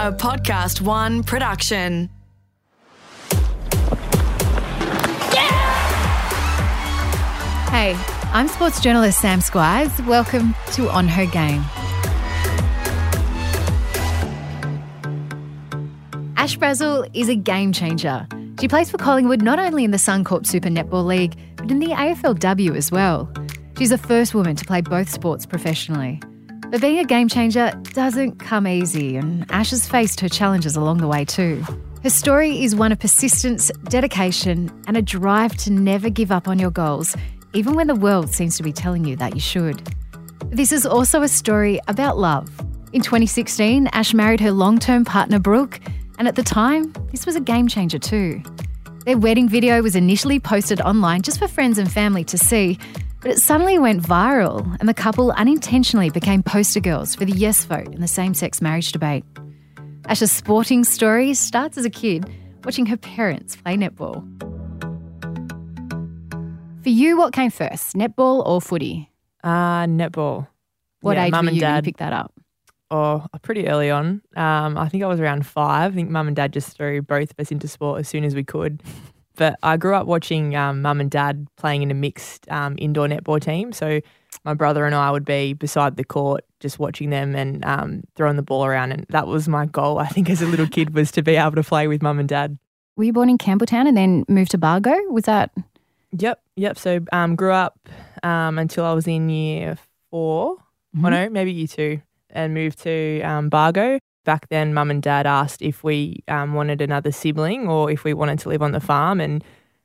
a Podcast One production. Hey, I'm sports journalist Sam Squiers. Welcome to On Her Game. Ash Brazill is a game changer. She plays for Collingwood not only in the Suncorp Super Netball League, but in the AFLW as well. She's the first woman to play both sports professionally. But being a game changer doesn't come easy, and Ash has faced her challenges along the way too. Her story is one of persistence, dedication, and a drive to never give up on your goals, even when the world seems to be telling you that you should. This is also a story about love. In 2016, Ash married her long term partner, Brooke, and at the time, this was a game changer too. Their wedding video was initially posted online just for friends and family to see, but it suddenly went viral, and the couple unintentionally became poster girls for the yes vote in the same sex marriage debate. Ash's sporting story starts as a kid watching her parents play netball. For you, what came first, netball or footy? Uh, netball. What Yeah, age mum were and you when you dad. picked that up? Oh, pretty early on. Um, I think I was around five. I think mum and dad just threw both of us into sport as soon as we could. But I grew up watching um, mum and dad playing in a mixed um, indoor netball team. So my brother and I would be beside the court just watching them and um, throwing the ball around. And that was my goal, I think, as a little kid, was to be able to play with mum and dad. Were you born in Campbelltown and then moved to Bargo? Was that Yep, yep. So um, grew up um, until I was in year 4 Mhm. Oh no, maybe year two, and moved to um, Bargo. Back then, mum and dad asked if we um, wanted another sibling or if we wanted to live on the farm. And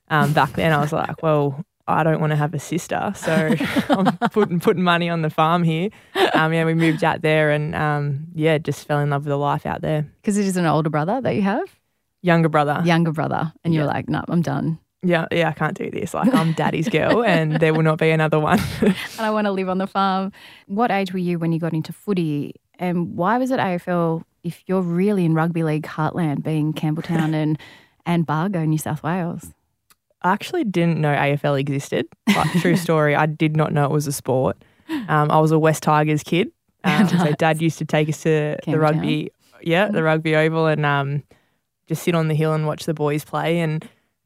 um, back then, I was like, well, I don't want to have a sister, so I'm putting putting money on the farm here. Um, yeah, we moved out there, and um, yeah, just fell in love with the life out there. because it is an older brother that you have? Younger brother, Younger brother. And you're like, no, I'm done. yeah, yeah, I can't do this. Like I'm daddy's girl, and there will not be another one. And I want to live on the farm. What age were you when you got into footy? And why was it AFL if you're really in rugby league heartland, being Campbelltown and, and Bargo, New South Wales? I actually didn't know AFL existed. Like, true story, I did not know it was a sport. Um, I was a West Tigers kid. Um, So dad used to take us to the rugby, yeah, the rugby oval, and um, just sit on the hill and watch the boys play. And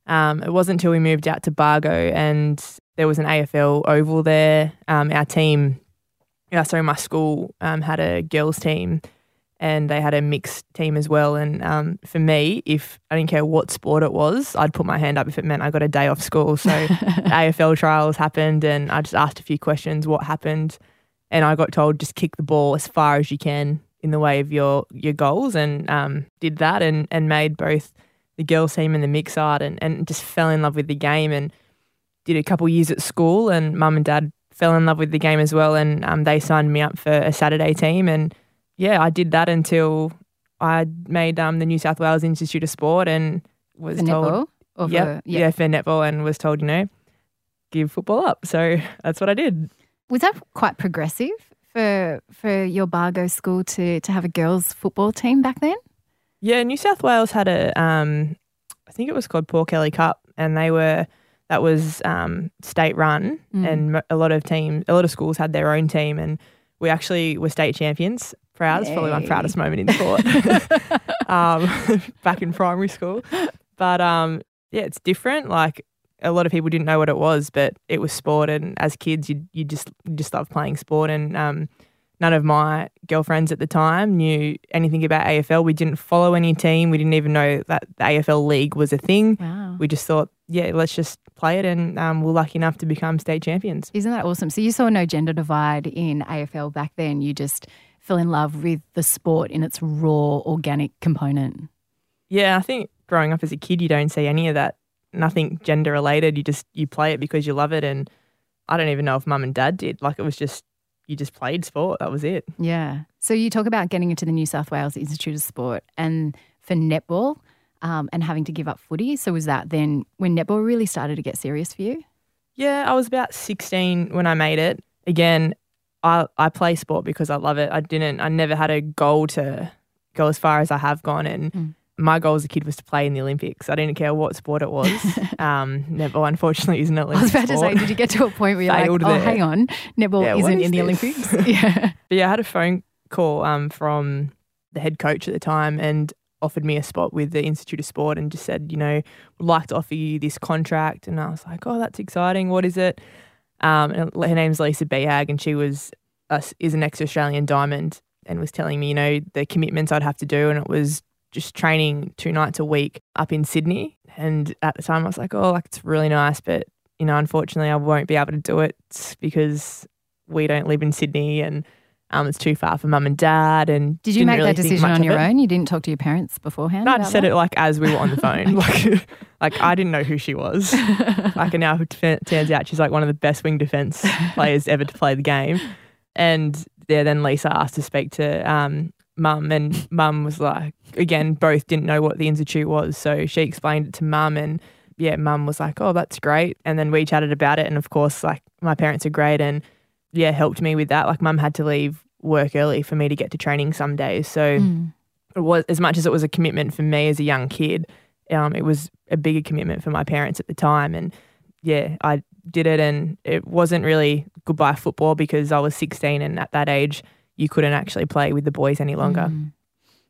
um, it wasn't until we moved out to Bargo and there was an AFL oval there. Um, our team, yeah, sorry, my school um, had a girls team and they had a mixed team as well. And um, for me, if I didn't care what sport it was, I'd put my hand up if it meant I got a day off school. So AFL trials happened, and I just asked a few questions. What happened? And I got told just kick the ball as far as you can in the way of your your goals, and um, did that, and and made both the girls team and the mix side, and and just fell in love with the game, and did a couple years at school, and mum and dad fell in love with the game as well, and um, they signed me up for a Saturday team, and yeah, I did that until I made um, the New South Wales Institute of Sport, and was For told netball? Or for, Yep. Yeah. for netball and was told, you know, give football up. So that's what I did. Was that quite progressive for for your Bargo school to, to have a girls' football team back then? Yeah, New South Wales had a, um, I think it was called Paul Kelly Cup, and they were, that was um, state run, Mm. and a lot of teams, a lot of schools had their own team, and we actually were state champions. Proud, it's probably my proudest moment in sport. um, back in primary school, but um, yeah, it's different. Like a lot of people didn't know what it was, but it was sport, and as kids, you you just you just love playing sport, and um, none of my girlfriends at the time knew anything about AFL. We didn't follow any team. We didn't even know that the AFL league was a thing. Wow. We just thought, yeah, let's just play it, and um, we're lucky enough to become state champions. Isn't that awesome? So you saw no gender divide in AFL back then. You just fell in love with the sport in its raw, organic component. Yeah, I think growing up as a kid, you don't see any of that. Nothing gender related. You just you play it because you love it, and I don't even know if mum and dad did. Like it was just you just played sport. That was it. Yeah. So you talk about getting into the New South Wales Institute of Sport and for netball um, and having to give up footy. So was that then when netball really started to get serious for you? Yeah, I was about 16 when I made it. Again, I I play sport because I love it. I didn't I never had a goal to go as far as I have gone and Mm. my goal as a kid was to play in the Olympics. I didn't care what sport it was. um, netball unfortunately isn't an I was about to say, did you get to a point where you're like, oh, there. hang on, netball Yeah, isn't is in the? Olympics? yeah. But yeah, I had a phone call um, from the head coach at the time and offered me a spot with the Institute of Sport and just said, you know, would like to offer you this contract. And I was like, oh, that's exciting. What is it? Um, and her name's Lisa Beehag, and she was uh, is an ex Australian diamond and was telling me, you know, the commitments I'd have to do, and it was just training two nights a week up in Sydney. And at the time, I was like, oh, like it's really nice, but you know, unfortunately, I won't be able to do it because we don't live in Sydney and um, it's too far for mum and dad. And did you make really that decision on your own? You didn't talk to your parents beforehand. No, I just said that? it like as we were on the phone. like, like I didn't know who she was. like, and now it turns out she's like one of the best wing defense players ever to play the game. And yeah, then Lisa asked to speak to um, mum, and mum was like, again, both didn't know what the institute was, so she explained it to mum, and yeah, mum was like, oh, that's great. And then we chatted about it, and of course, like my parents are great, and yeah, helped me with that. Like mum had to leave work early for me to get to training some days. So mm. it was as much as it was a commitment for me as a young kid, um, it was a bigger commitment for my parents at the time. And yeah, I did it and it wasn't really goodbye football because I was 16 and at that age you couldn't actually play with the boys any longer. Mm.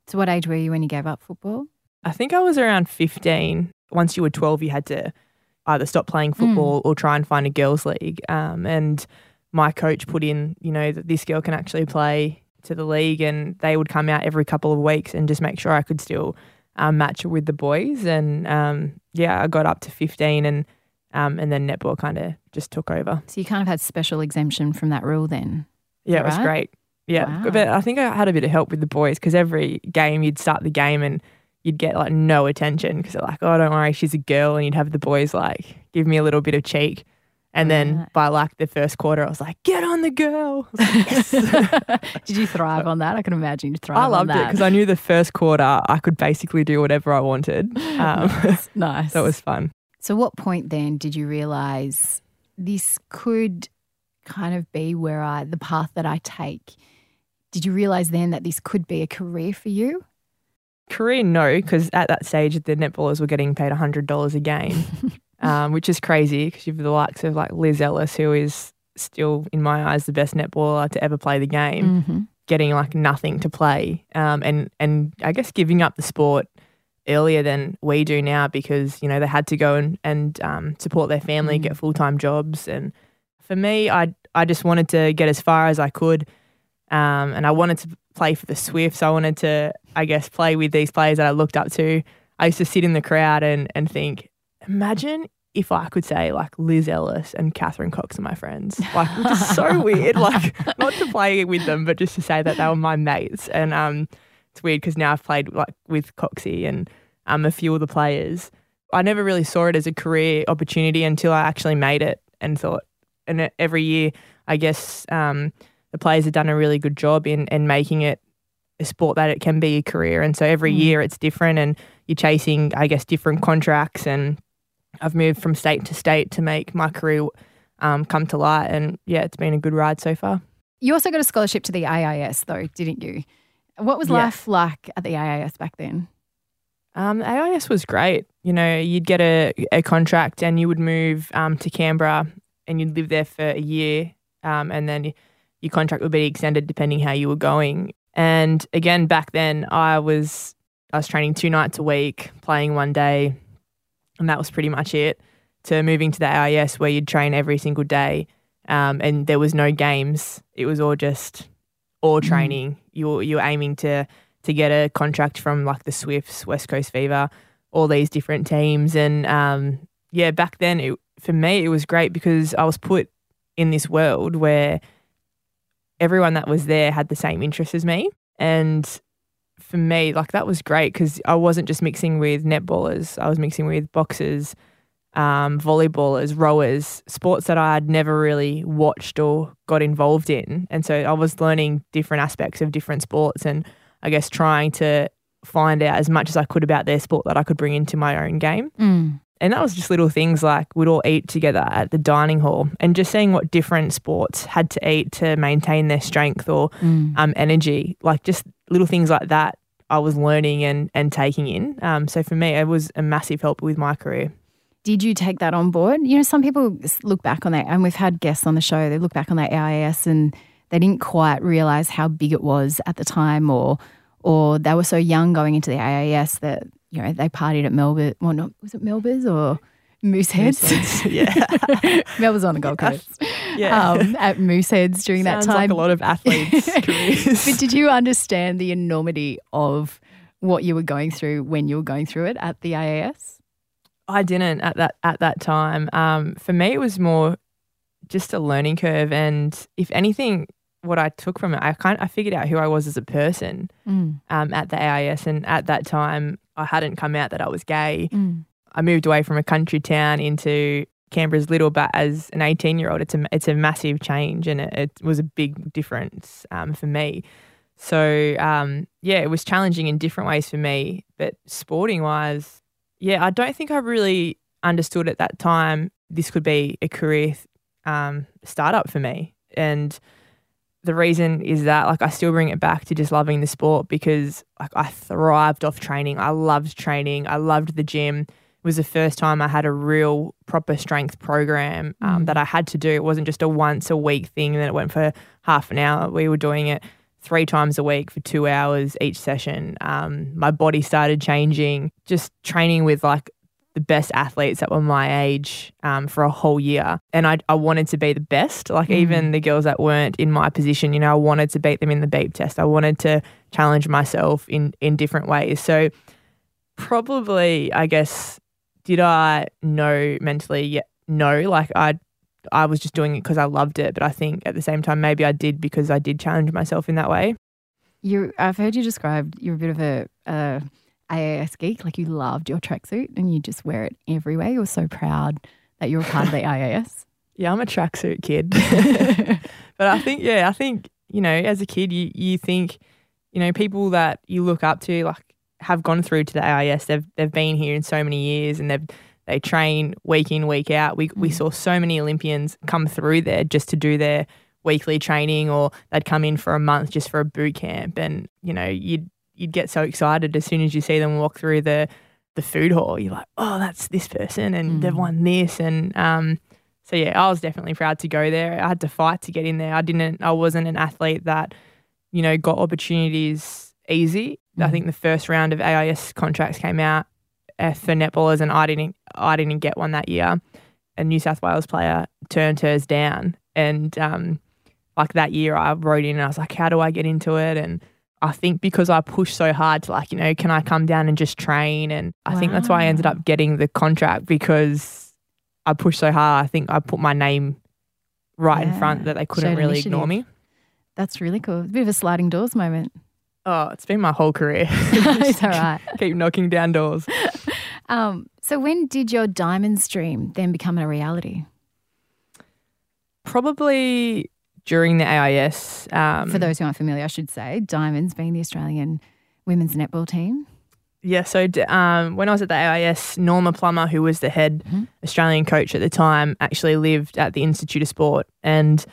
So what age were you when you gave up football? I think I was around 15. Once you were 12 you had to either stop playing football mm. or try and find a girls league. Um, and my coach put in, you know, that this girl can actually play to the league, and they would come out every couple of weeks and just make sure I could still um, match with the boys. And um, yeah, I got up to 15 and um, and then netball kind of just took over. So you kind of had special exemption from that rule then? Yeah, it was great. Yeah, wow. but I think I had a bit of help with the boys because every game you'd start the game and you'd get like no attention because they're like, oh, don't worry, she's a girl, and you'd have the boys like give me a little bit of cheek. And then by like the first quarter, I was like, "Get on the girl!" Like, yes. Did you thrive on that? I can imagine you thrive. I loved it because I knew the first quarter I could basically do whatever I wanted. Um, nice. nice. that was fun. So, what point then did you realize this could kind of be where I the path that I take? Did you realize then that this could be a career for you? Career, no, because at that stage the netballers were getting paid hundred dollars a game. Um, which is crazy because you've the likes of like Liz Ellis, who is still, in my eyes, the best netballer to ever play the game, mm-hmm. getting like nothing to play, um, and and I guess giving up the sport earlier than we do now because you know they had to go and and um, support their family, mm. get full time jobs, and for me, I I just wanted to get as far as I could, um, and I wanted to play for the Swifts. I wanted to, I guess, play with these players that I looked up to. I used to sit in the crowd and and think, imagine if I could say like Liz Ellis and Catherine Cox are my friends. Like which is so weird. Like not to play with them, but just to say that they were my mates. And um it's weird because now I've played like with Coxie and um a few of the players. I never really saw it as a career opportunity until I actually made it and thought and every year I guess um the players have done a really good job in in making it a sport that it can be a career. And so every mm. year it's different and you're chasing, I guess, different contracts and I've moved from state to state to make my career um, come to light. And yeah, it's been a good ride so far. You also got a scholarship to the AIS, though, didn't you? What was life like at the AIS back then? Um, AIS was great. You know, you'd get a, a contract and you would move um, to Canberra and you'd live there for a year. Um, and then your contract would be extended depending how you were going. And again, back then, I was I was training two nights a week, playing one day, and that was pretty much it. To moving to the AIS where you'd train every single day, um, and there was no games. It was all just all mm. training. Mm. You you're aiming to to get a contract from like the Swifts, West Coast Fever, all these different teams, and um, yeah, back then it, for me it was great because I was put in this world where everyone that was there had the same interests as me, and for me, like that was great because I wasn't just mixing with netballers, I was mixing with boxers, um, volleyballers, rowers, sports that I had never really watched or got involved in. And so I was learning different aspects of different sports and I guess trying to find out as much as I could about their sport that I could bring into my own game. Mm. And that was just little things like we'd all eat together at the dining hall and just seeing what different sports had to eat to maintain their strength or mm. um, energy. Like just little things like that I was learning and, and taking in. Um, so for me, it was a massive help with my career. Did you take that on board? You know, some people look back on that, and we've had guests on the show, they look back on that AIS and they didn't quite realize how big it was at the time or or they were so young going into the AIS that you know they partied at Melbourne. Well, not was it Melbourne's or Mooseheads? Mooseheads, yeah. Melbourne's on the Gold Coast. Yeah. Um, at Mooseheads during Sounds that time. like a lot of athletes' careers. but did you understand the enormity of what you were going through when you were going through it at the AIS? I didn't at that at that time. Um, for me, it was more just a learning curve, and if anything, what I took from it, I kind I figured out who I was as a person Mm. um, at the AIS, and at that time, I hadn't come out that I was gay. Mm. I moved away from a country town into Canberra's little, but as an 18 year old, it's a it's a massive change, and it, it was a big difference um, for me. So um, yeah, it was challenging in different ways for me, but sporting wise, yeah, I don't think I really understood at that time this could be a career um, startup for me, and the reason is that like I still bring it back to just loving the sport because like I thrived off training. I loved training. I loved the gym. It was the first time I had a real proper strength program um, Mm. that I had to do. It wasn't just a once a week thing and then it went for half an hour. We were doing it three times a week for two hours each session. Um, my body started changing. Just training with like the best athletes that were my age um, for a whole year. And I, I wanted to be the best. Like, Mm. even the girls that weren't in my position, you know, I wanted to beat them in the beep test. I wanted to challenge myself in, in different ways. So, probably, I guess, did I know mentally? Yeah, no. Like, I, I was just doing it because I loved it. But I think at the same time, maybe I did because I did challenge myself in that way. You, I've heard you described you're a bit of a, a AIS geek. Like you loved your tracksuit and you just wear it everywhere. You were so proud that you were part of the AIS. Yeah, I'm a tracksuit kid. but I think, yeah, I think, you know, as a kid, you, you think, you know, people that you look up to, like, have gone through to the AIS. They've, they've been here in so many years and they've, they train week in, week out. We, we Mm. saw so many Olympians come through there just to do their weekly training or they'd come in for a month just for a boot camp. And, you know, you'd, you'd get so excited as soon as you see them walk through the, the food hall. You're like, oh, that's this person and they've Mm. won this. And, um, so yeah, I was definitely proud to go there. I had to fight to get in there. I didn't. I wasn't an athlete that, you know, got opportunities easy. I Mhm. think the first round of AIS contracts came out uh, for netballers, and I didn't. I didn't get one that year. A New South Wales player turned hers down, and um, like that year, I wrote in and I was like, "How do I get into it?" And I think because I pushed so hard to like, you know, can I come down and just train? And I think that's why I ended up getting the contract because I pushed so hard. I think I put my name right in front that they couldn't showed really ignore me. That's really cool. It's a bit of a sliding doors moment. Oh, it's been my whole career. it's all right. Keep knocking down doors. Um, so when did your diamond dream then become a reality? Probably during the AIS. Um, For those who aren't familiar, I should say, Diamonds being the Australian women's netball team. Yeah, so um, when I was at the AIS, Norma Plummer, who was the head Mhm. Australian coach at the time, actually lived at the Institute of Sport. And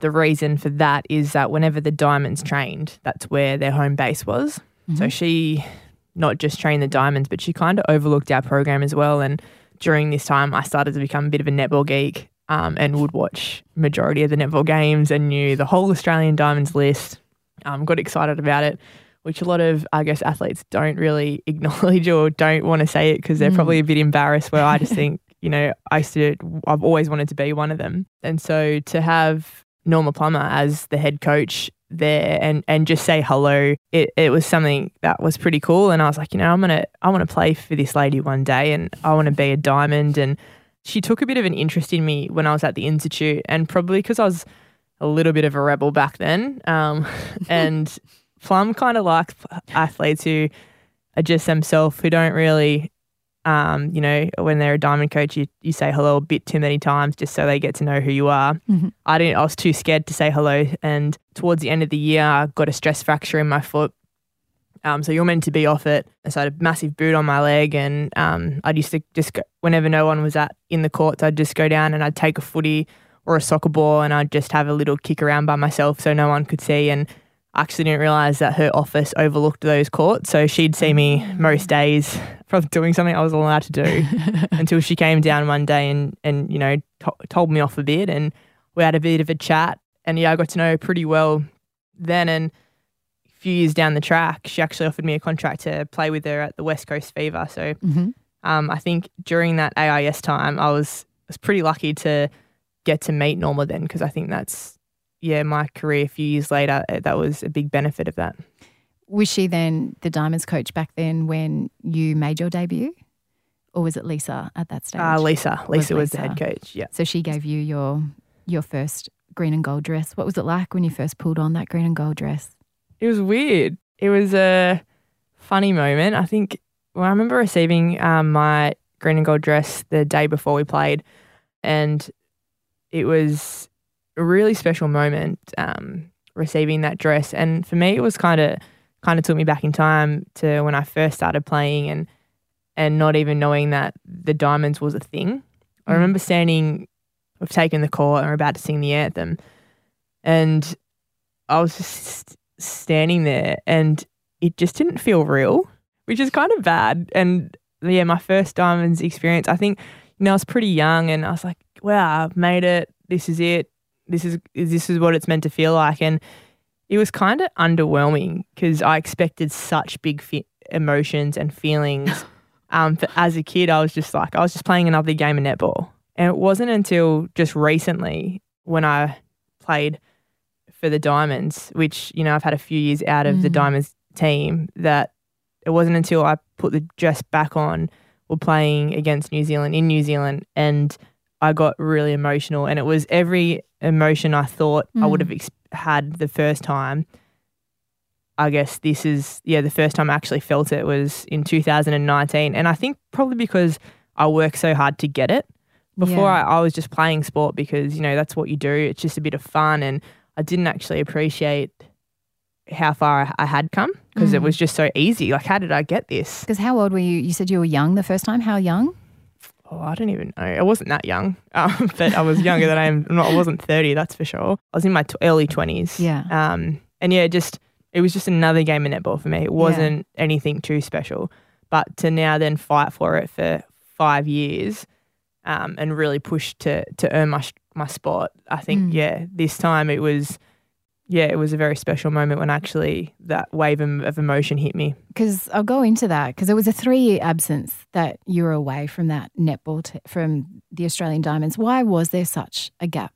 the reason for that is that whenever the Diamonds trained, that's where their home base was. So Mhm. she not just trained the Diamonds, but she kind of overlooked our program as well. And during this time, I started to become a bit of a netball geek um, and would watch majority of the netball games and knew the whole Australian Diamonds list. Um, got excited about it, which a lot of I guess athletes don't really acknowledge or don't want to say it because they're Mm. probably a bit embarrassed. Where I just think you know I used to I've always wanted to be one of them, and so to have Norma Plummer as the head coach there and and just say hello it, it was something that was pretty cool and I was like you know I'm gonna I want to play for this lady one day and I want to be a diamond and she took a bit of an interest in me when I was at the institute and probably because I was a little bit of a rebel back then um, and Plum kind of likes athletes who are just themselves who don't really um, you know when they're a diamond coach you, you say hello a bit too many times just so they get to know who you are Mhm. I didn't. I was too scared to say hello. And towards the end of the year, I got a stress fracture in my foot. Um, so you're meant to be off it. So I had a massive boot on my leg, and um, I'd used to just go, whenever no one was at in the courts, I'd just go down and I'd take a footy or a soccer ball, and I'd just have a little kick around by myself so no one could see. And I actually didn't realize that her office overlooked those courts, so she'd see me most days from doing something I was allowed to do until she came down one day and and you know to- told me off a bit and we had a bit of a chat and yeah I got to know her pretty well then and few years down the track, she actually offered me a contract to play with her at the West Coast Fever. So hmm um, I think during that AIS time, I was was pretty lucky to get to meet Norma then because I think that's yeah my career. A few years later, eh, that was a big benefit of that. Was she then the Diamonds coach back then when you made your debut? Or was it Lisa at that stage? Uh, Lisa, Lisa was, Was the head coach. Yeah. so she gave you your your first green and gold dress. What was it like when you first pulled on that green and gold dress? It was weird. It was a funny moment. I think well, I remember receiving um, my green and gold dress the day before we played, and it was a really special moment um, receiving that dress. And for me, it was kind of kind of took me back in time to when I first started playing and and not even knowing that the diamonds was a thing. I Mm. remember standing, we've taken the court and we're about to sing the anthem, and I was just standing there and it just didn't feel real, which is kind of bad. And yeah, my first diamonds experience, I think, you know, I was pretty young and I was like, wow, I've made it. This is it. This is this is what it's meant to feel like. And it was kind of underwhelming because I expected such big fe- emotions and feelings. um, but as a kid, I was just like, I was just playing another game of netball. And it wasn't until just recently when I played for the Diamonds, which, you know, I've had a few years out of the Mm. Diamonds team, that it wasn't until I put the dress back on or playing against New Zealand in New Zealand and I got really emotional. And it was every emotion I thought I would Mm. have ex- had the first time. I guess this is, yeah, the first time I actually felt it was in 2019. And I think probably because I worked so hard to get it. Before Yeah. I, I was just playing sport because, you know, that's what you do. It's just a bit of fun. And I didn't actually appreciate how far I, had come because it Mm. was just so easy. Like, how did I get this? Because how old were you? You said you were young the first time. How young? Oh, I don't even know. I wasn't that young, um, but I was younger than I am. Not, I wasn't 30, that's for sure. I was in my t- early 20s. Yeah. Um, and yeah, just it was just another game of netball for me. It wasn't anything too special. But to now then fight for it for five years um, and really push to to earn my my spot, I think Mm. yeah, this time it was yeah, it was a very special moment when actually that wave of of emotion hit me. Because I'll go into that because it was a three year absence that you were away from that netball t- from the Australian Diamonds. Why was there such a gap?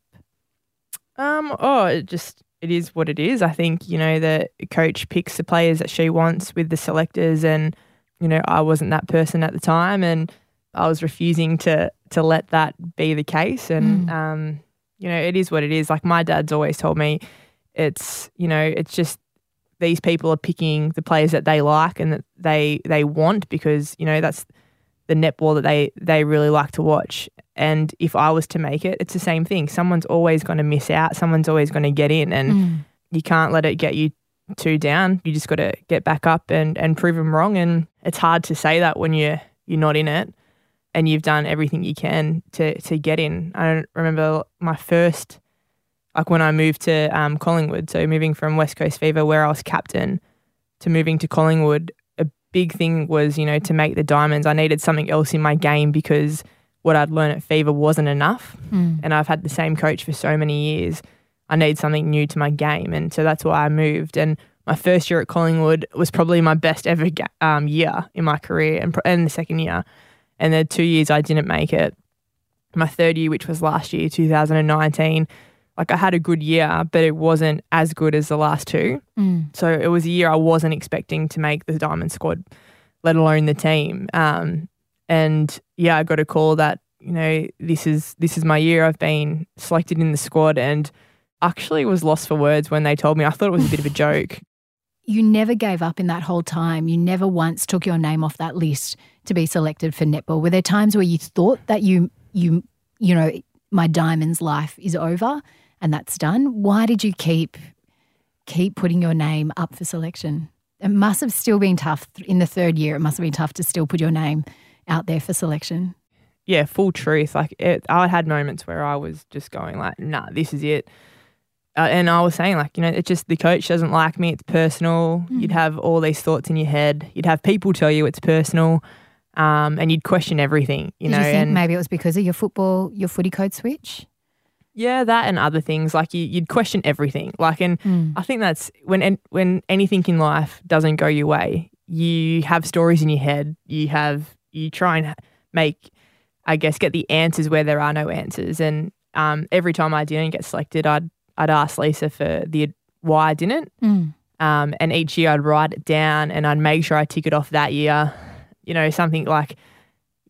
Um, oh, it just it is what it is. I think you know the coach picks the players that she wants with the selectors, and you know I wasn't that person at the time, and I was refusing to to let that be the case. And Mm. um, you know it is what it is. Like my dad's always told me, it's you know it's just these people are picking the players that they like and that they they want because you know that's the netball that they they really like to watch. And if I was to make it, it's the same thing. Someone's always going to miss out. Someone's always going to get in, and Mm. you can't let it get you too down. You just got to get back up and and prove them wrong. And it's hard to say that when you're you're not in it, and you've done everything you can to to get in. I don't remember my first, like when I moved to um, Collingwood. So moving from West Coast Fever, where I was captain, to moving to Collingwood, a big thing was you know to make the diamonds. I needed something else in my game because what I'd learned at Fever wasn't enough Mm. and I've had the same coach for so many years. I need something new to my game, and so that's why I moved. And my first year at Collingwood was probably my best ever ga- um, year in my career, and, and the second year. And the two years I didn't make it. My third year, which was last year, 2019, like I had a good year, but it wasn't as good as the last two. Mm. So it was a year I wasn't expecting to make the diamond squad, let alone the team. Um, and yeah, I got a call that you know this is this is my year. I've been selected in the squad, and actually was lost for words when they told me. I thought it was a bit of a joke. You never gave up in that whole time. You never once took your name off that list to be selected for netball. Were there times where you thought that you you you know my diamonds life is over and that's done? Why did you keep keep putting your name up for selection? It must have still been tough in the third year. It must have been tough to still put your name out there for selection. Yeah, full truth. Like it, I had moments where I was just going like, "Nah, this is it." Uh, and I was saying like, you know, it's just the coach doesn't like me. It's personal. You'd Mm. have all these thoughts in your head. You'd have people tell you it's personal, um, and you'd question everything. You Did know, you and maybe it was because of your football, your footy code switch? Yeah, that and other things like you, you'd question everything. Like, and Mm. I think that's when en- when anything in life doesn't go your way, you have stories in your head. You have you try and make, I guess, get the answers where there are no answers. And um, every time I didn't get selected, I'd I'd ask Lisa for the why I didn't. Mm. Um, and each year I'd write it down and I'd make sure I tick it off that year. You know, something like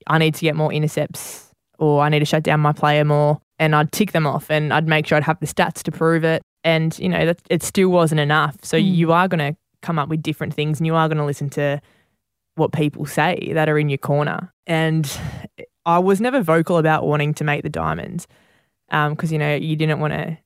I need to get more intercepts or I need to shut down my player more. And I'd tick them off and I'd make sure I'd have the stats to prove it. And, you know, that it still wasn't enough. So Mm. you are going to come up with different things and you are going to listen to what people say that are in your corner. And I was never vocal about wanting to make the diamonds because, you know, you didn't want to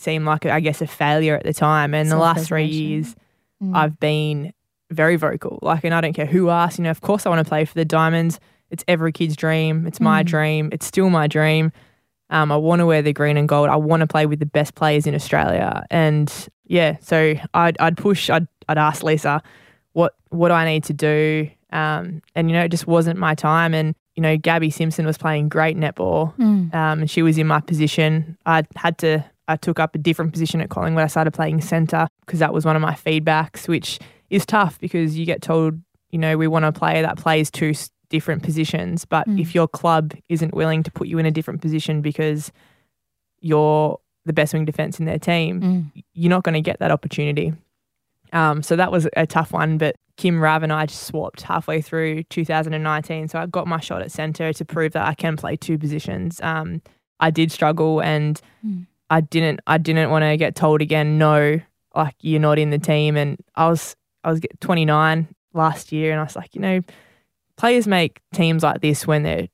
seem like, I guess, a failure at the time. And the last three years, Mm. I've been very vocal. Like, and I don't care who asks. You know, of course, I want to play for the Diamonds. It's every kid's dream. It's my Mm. dream. It's still my dream. Um, I want to wear the green and gold. I want to play with the best players in Australia. And yeah, so I'd, I'd push. I'd, I'd ask Lisa, what what do I need to do? Um, and you know, it just wasn't my time. And you know, Gabby Simpson was playing great netball Mm. um, and she was in my position. I had to, I took up a different position at Collingwood. I started playing centre because that was one of my feedbacks, which is tough because you get told, you know, we want a player that plays two different positions. But Mm. if your club isn't willing to put you in a different position because you're the best wing defence in their team, Mm. you're not going to get that opportunity. Um, so that was a tough one, but Kim Rav and I just swapped halfway through 2019. So I got my shot at centre to prove that I can play two positions. Um, I did struggle, and Mm. I didn't. I didn't want to get told again, no, like you're not in the team. And I was I was 29 last year, and I was like, you know, players make teams like this when they're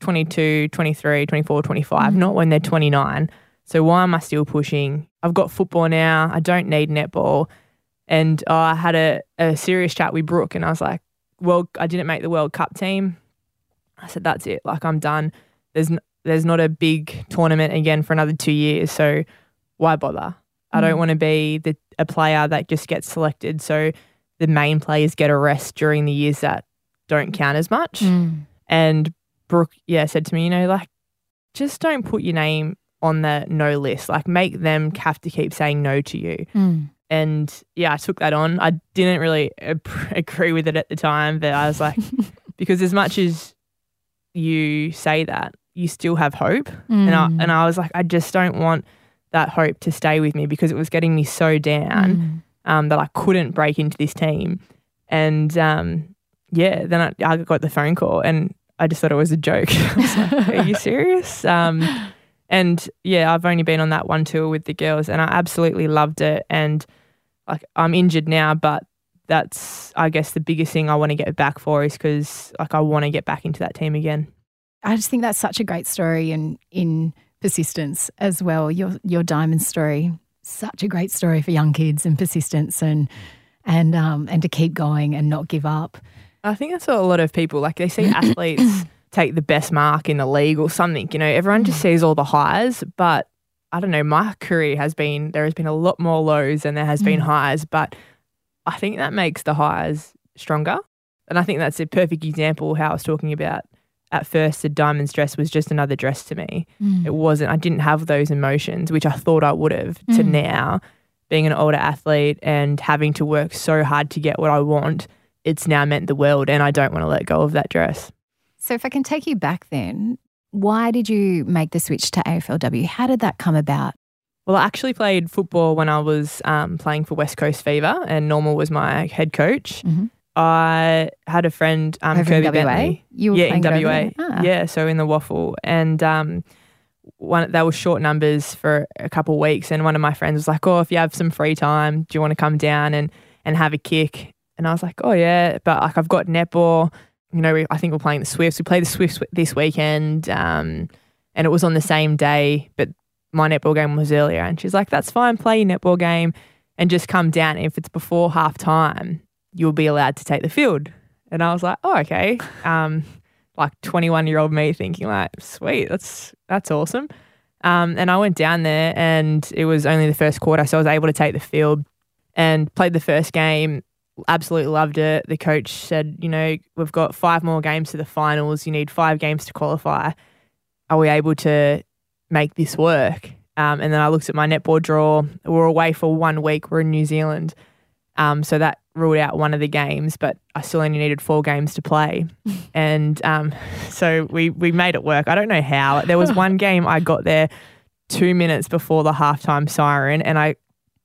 22, 23, 24, 25, Mm. not when they're 29. So why am I still pushing? I've got football now. I don't need netball. And uh, I had a, a serious chat with Brooke, and I was like, well, I didn't make the World Cup team. I said, that's it. Like, I'm done. There's, n- there's not a big tournament again for another two years. So why bother? I don't Mm. want to be the, a player that just gets selected. So the main players get a rest during the years that don't count as much. Mm. And Brooke, yeah, said to me, you know, like, just don't put your name on the no list. Like, make them have to keep saying no to you. Mm. And yeah, I took that on. I didn't really agree with it at the time, but I was like, because as much as you say that, you still have hope. And I, Mm. and I was like, I just don't want that hope to stay with me because it was getting me so down Mm. um, that I couldn't break into this team. And um, yeah, then I, I got the phone call and I just thought it was a joke. I was like, Are you serious? Um, and yeah, I've only been on that one tour with the girls and I absolutely loved it. And like I'm injured now, but that's I guess the biggest thing I want to get back for is because like I want to get back into that team again. I just think that's such a great story and in persistence as well. Your your diamond story, such a great story for young kids and persistence and and um and to keep going and not give up. I think that's what a lot of people like. They see athletes take the best mark in the league or something. You know, everyone just sees all the highs, but I don't know. My career has been there has been a lot more lows than there has been Mm. highs, but I think that makes the highs stronger. And I think that's a perfect example how I was talking about at first. The diamonds dress was just another dress to me. Mm. It wasn't. I didn't have those emotions, which I thought I would have. To Mm. now, being an older athlete and having to work so hard to get what I want, it's now meant the world, and I don't want to let go of that dress. So if I can take you back then, why did you make the switch to AFLW? How did that come about? Well, I actually played football when I was um, playing for West Coast Fever, and Norma was my head coach. Mhm. I had a friend, um, Over in Kirby WA? Bentley. You were yeah, in WA. Ah. Yeah, so in the WAFL, and um, one they were short numbers for a couple of weeks, and one of my friends was like, "Oh, if you have some free time, do you want to come down and and have a kick?" And I was like, "Oh yeah," but like I've got netball. You know, we, I think we're playing the Swifts. We play the Swifts this weekend, um, and it was on the same day, but my netball game was earlier. And she's like, "That's fine, play your netball game, and just come down. If it's before half time, you'll be allowed to take the field." And I was like, "Oh, okay." Um, like 21 year old me thinking like sweet that's that's awesome um, and i went down there and it was only the first quarter so i was able to take the field and played the first game absolutely loved it the coach said you know we've got five more games to the finals you need five games to qualify are we able to make this work Um, and then I looked at my netball draw. We're away for one week. We're in New Zealand. Um, so that ruled out one of the games, but I still only needed four games to play. and um, so we, we made it work. I don't know how. There was one game I got there two minutes before the halftime siren, and I,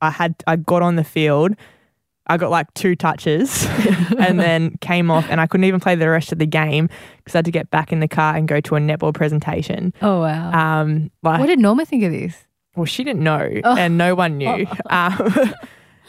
I had I got on the field. I got like two touches and then came off, and I couldn't even play the rest of the game because I had to get back in the car and go to a netball presentation. Oh wow. Um, like, what did Norma think of this? well, she didn't know, Oh. and no one knew. Um,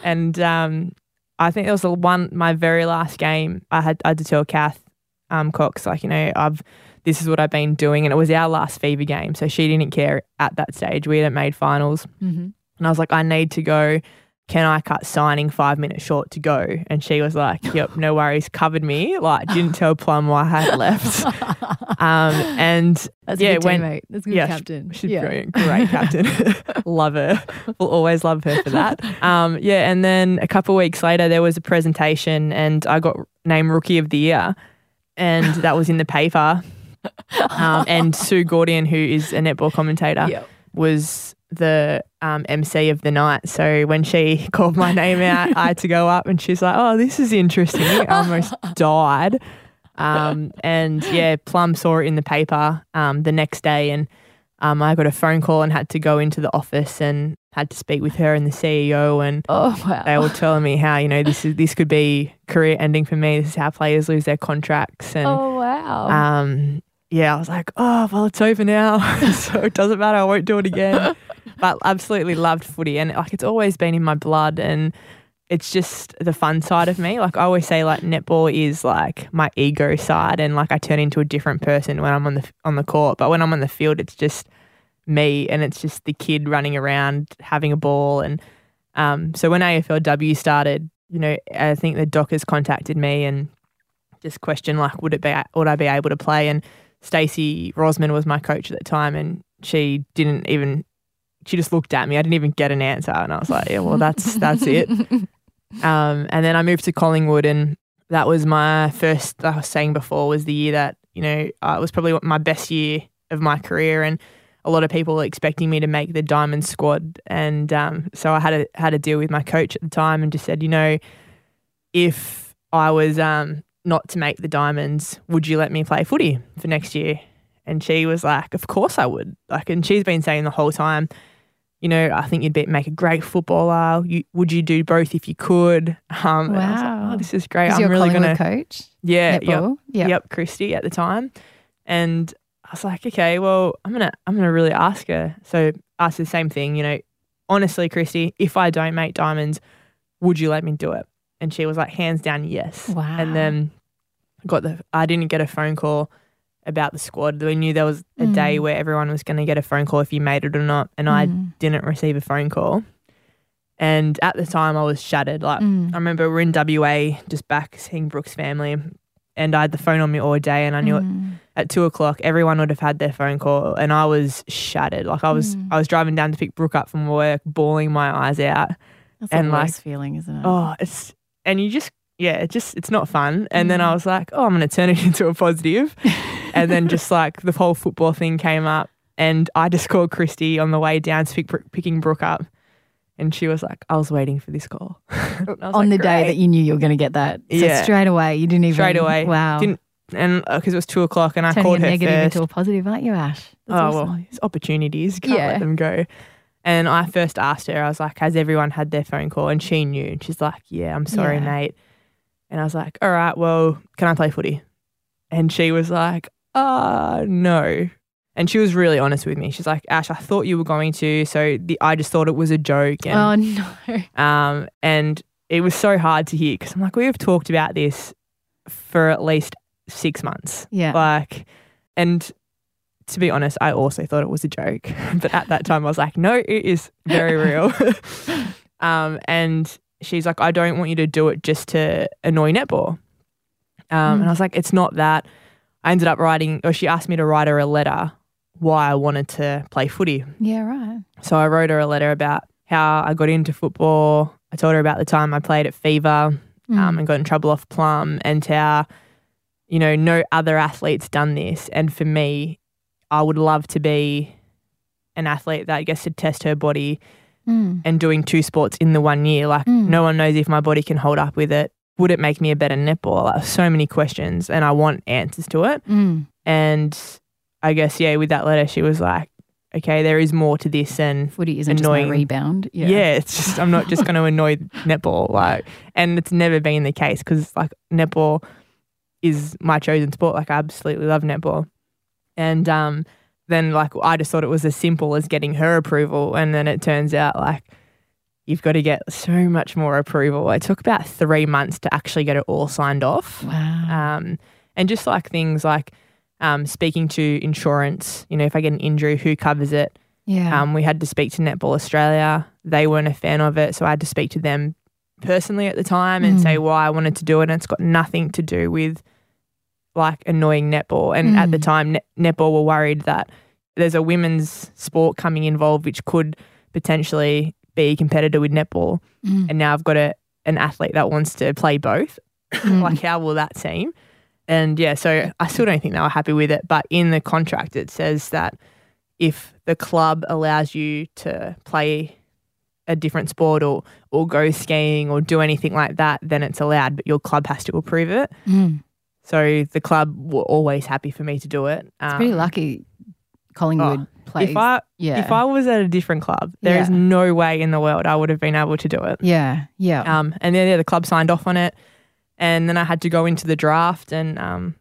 and um, I think it was the one my very last game. I had I had to tell Kath um, Cox like you know I've this is what I've been doing, and it was our last fever game, so she didn't care at that stage. We hadn't made finals, Mm-hmm. and I was like, I need to go. Can I cut signing five minutes short to go? And she was like, Yep, no worries. Covered me. Like didn't tell Plum why I had left. Um, and That's Yeah, a good when- teammate. That's a good yeah, captain. She's yeah. brilliant. Great captain. love her. We'll always love her for that. Um, yeah, and then a couple of weeks later, there was a presentation, and I got named Rookie of the Year, and that was in the paper. Um, and Sue Gaudion, who is a netball commentator, Yep. was the um, MC of the night. So when she called my name out, I had to go up, and she's like, "Oh, this is interesting." I almost died. Um, and yeah, Plum saw it in the paper um, the next day, and um, I got a phone call and had to go into the office and had to speak with her and the CEO, and Oh wow. they were telling me how you know this is this could be career ending for me. This is how players lose their contracts, and oh wow. um, yeah, I was like, oh well, it's over now, so it doesn't matter. I won't do it again. But absolutely loved footy, and like it's always been in my blood, and it's just the fun side of me. Like I always say, like netball is like my ego side, and like I turn into a different person when I'm on the on the court. But when I'm on the field, it's just me, and it's just the kid running around having a ball. And um, so when AFLW started, you know, I think the Dockers contacted me and just questioned like, would it be would I be able to play? And Stacey Rosman was my coach at the time, and she didn't even. She just looked at me. I didn't even get an answer, and I was like, "Yeah, well, that's that's it." Um, and then I moved to Collingwood, and that was my first. I was saying before was the year that you know uh, it was probably my best year of my career, and a lot of people were expecting me to make the diamond squad, and um, so I had a had a deal with my coach at the time, and just said, you know, if I was um, not to make the diamonds, would you let me play footy for next year? And she was like, of course I would. Like, and she's been saying the whole time, you know, I think you'd be, make a great footballer. You, would you do both if you could? Um, was like, Wow. oh, this is great. I'm really gonna, coach? yeah, yep, Yep. yep, Kristy at the time, and I was like, okay, well, I'm gonna, I'm gonna really ask her. So ask the same thing, you know, honestly, Kristy, if I don't make diamonds, would you let me do it? And she was like, hands down, yes. Wow. And then got the, I didn't get a phone call about the squad. We knew there was a day Mm. where everyone was going to get a phone call if you made it or not, and I Mm. didn't receive a phone call. And at the time, I was shattered. Like Mm. I remember we're in WA, just back seeing Brooke's family, and I had the phone on me all day, and I knew it Mm. at two o'clock everyone would have had their phone call, and I was shattered. Like I was, Mm. I was driving down to pick Brooke up from work, bawling my eyes out. That's and like- feeling, isn't it? Oh, it's and you just yeah, it just it's not fun. And then I Mm. was like, oh, I'm gonna turn it into a positive. and then just like the whole football thing came up, and I just called Kristy on the way down to pick picking Brooke up, and she was like, I was waiting for this call And I was On like, the day that you knew you were going to get that. So Yeah. straight away, you didn't even. Straight away. Wow. Didn't and uh, because it was two o'clock, and I Turning called her negative first. into a positive, aren't you, Ash? That's oh awesome. well, it's opportunities. Can't Yeah. let them go. And I first asked her, I was like, "Has everyone had their phone call?" And she knew. And she's like, "Yeah, I'm sorry, Yeah. mate." And I was like, "All right, well, can I play footy?" And she was like, "Uh, no." And she was really honest with me. She's like, "Ash, I thought you were going to, so the I just thought it was a joke." And Oh, no. um, and it was so hard to hear because I'm like, we have talked about this for at least six months. Yeah. Like, and to be honest, I also thought it was a joke. but at that time, I was like, no, it is very real. um, and she's like, I don't want you to do it just to annoy netball. Um, And I was like, it's not that. I ended up writing, or she asked me to write her a letter why I wanted to play footy. Yeah, right. So I wrote her a letter about how I got into football. I told her about the time I played at Fever Mm. um, and got in trouble off Plum and how, you know, no other athlete's done this. And for me, I would love to be an athlete that gets to test her body Mm. and doing two sports in the one year. Like Mm. no one knows if my body can hold up with it. Would it make me a better netball? Like, so many questions, and I want answers to it. Mm. And I guess yeah, with that letter, she was like, "Okay, there is more to this than Footy isn't Annoying. just my rebound. yeah. Yeah. it's just I'm not just going to annoy netball like, and it's never been the case because like netball is my chosen sport. Like I absolutely love netball, and um, then like I just thought it was as simple as getting her approval, and then it turns out like you've got to get so much more approval. It took about three months to actually get it all signed off. Wow. Um, and just like things like um, speaking to insurance, you know, if I get an injury, who covers it? yeah. Um, we had to speak to Netball Australia. They weren't a fan of it, so I had to speak to them personally at the time and Mm. say why I wanted to do it. And it's got nothing to do with like annoying netball. And at the Mm. time, net- netball were worried that there's a women's sport coming involved, which could potentially be a competitor with netball. Mm. And now I've got a an athlete that wants to play both. Mm. like, how will that seem? And yeah, so I still don't think they were happy with it. But in the contract, it says that if the club allows you to play a different sport or or go skiing or do anything like that, then it's allowed. But your club has to approve it. Mm. So the club were always happy for me to do it. Um, Pretty lucky Collingwood plays. If I yeah. if I was at a different club, there is Yeah. no way in the world I would have been able to do it. yeah. Yeah. Um, and then yeah, the club signed off on it, and then I had to go into the draft, and um,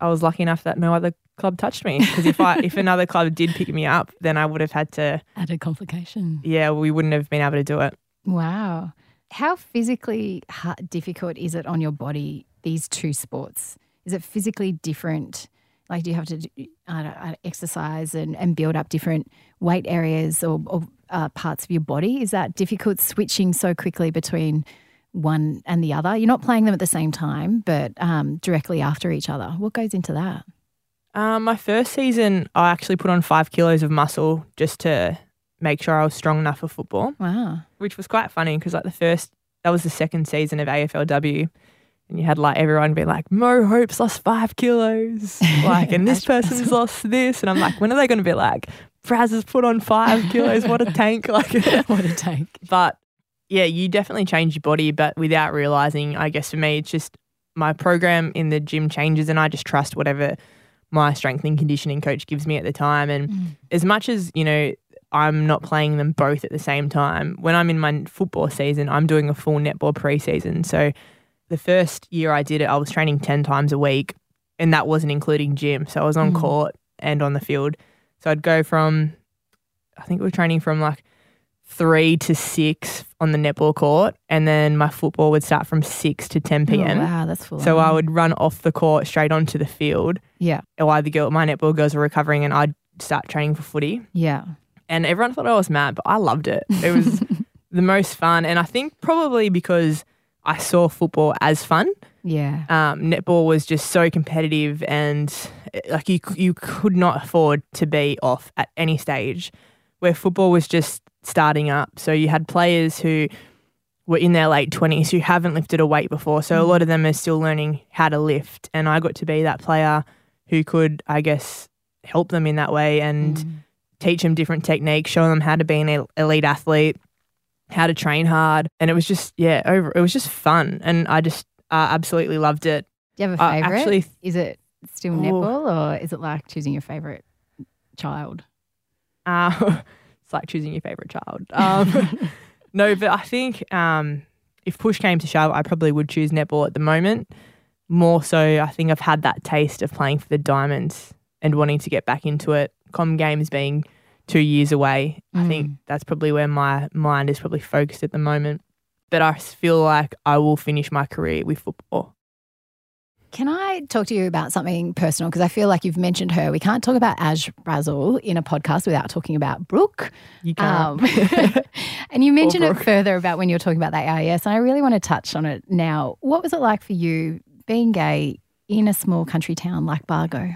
I was lucky enough that no other club touched me because if I if another club did pick me up, then I would have had to. Added complication. Yeah, we wouldn't have been able to do it. Wow. How physically difficult is it on your body, these two sports? Is it physically different? Like, do you have to do, I- exercise and, and build up different weight areas or, or uh, parts of your body? Is that difficult switching so quickly between one and the other? You're not playing them at the same time, but um, directly after each other. What goes into that? Um, my first season, I actually put on five kilos of muscle just to make sure I was strong enough for football. Wow. which was quite funny because like the first that was the second season of AFLW and you had like everyone be like Mo Hope's lost five kilos like and this person's lost this and I'm like when are they going to be like Braz has put on five kilos what a tank like what a tank. but yeah you definitely change your body but without realizing I guess for me it's just my program in the gym changes and I just trust whatever my strength and conditioning coach gives me at the time and Mm. as much as you know I'm not playing them both at the same time. When I'm in my football season, I'm doing a full netball preseason. So the first year I did it, I was training 10 times a week, and that wasn't including gym. So I was on Mm. court and on the field. So I'd go from, I think we were training from like three to six on the netball court, and then my football would start from 6 to 10 p.m. Oh, wow, that's full. So on. I would run off the court straight onto the field Yeah. while the girl, my netball girls were recovering, and I'd start training for footy Yeah. and everyone thought I was mad, but I loved it. It was the most fun, and I think probably because I saw football as fun. Yeah. Um, netball was just so competitive, and eh, like you, you could not afford to be off at any stage. Where football was just starting up, so you had players who were in their late twenties who haven't lifted a weight before, so a lot of them are still learning how to lift. And I got to be that player who could, I guess, help them in that way and Mm. teach them different techniques, show them how to be an elite athlete, how to train hard, and it was just yeah, over. It was just fun, and I just uh, absolutely loved it. Do you have a Uh, favorite? actually- is it still Oh. netball or is it like choosing your favorite child? Uh, it's like choosing your favorite child. Um, no, but I think um, if push came to shove, I probably would choose netball at the moment. More so, I think I've had that taste of playing for the Diamonds and wanting to get back into it. Comm games being two years away, I think Mm. that's probably where my mind is probably focused at the moment. But I feel like I will finish my career with football. Can I talk to you about something personal? Because I feel like you've mentioned her. We can't talk about Ash Brazill in a podcast without talking about Brooke. You can't. Um, and you mentioned it further about when you were talking about that AIS, and I really want to touch on it now. What was it like for you being gay in a small country town like Bargo?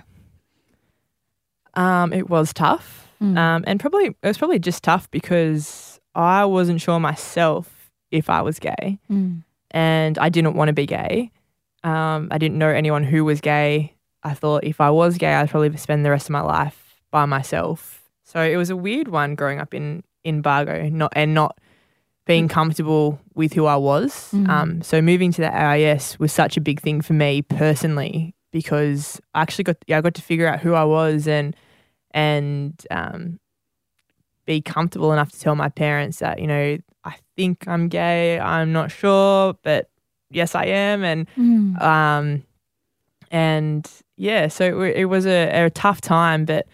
Um, it was tough. Mm. Um, and probably it was probably just tough because I wasn't sure myself if I was gay, Mm. and I didn't want to be gay. Um, I didn't know anyone who was gay. I thought if I was gay, I'd probably spend the rest of my life by myself. So it was a weird one growing up in in Bargo, not and not being comfortable with who I was. Um, so moving to the AIS was such a big thing for me personally because I actually got yeah, I got to figure out who I was and and um, be comfortable enough to tell my parents that you know I think I'm gay. I'm not sure, but yes, I am. And Mm. um, and yeah, so it, it was a, a tough time, but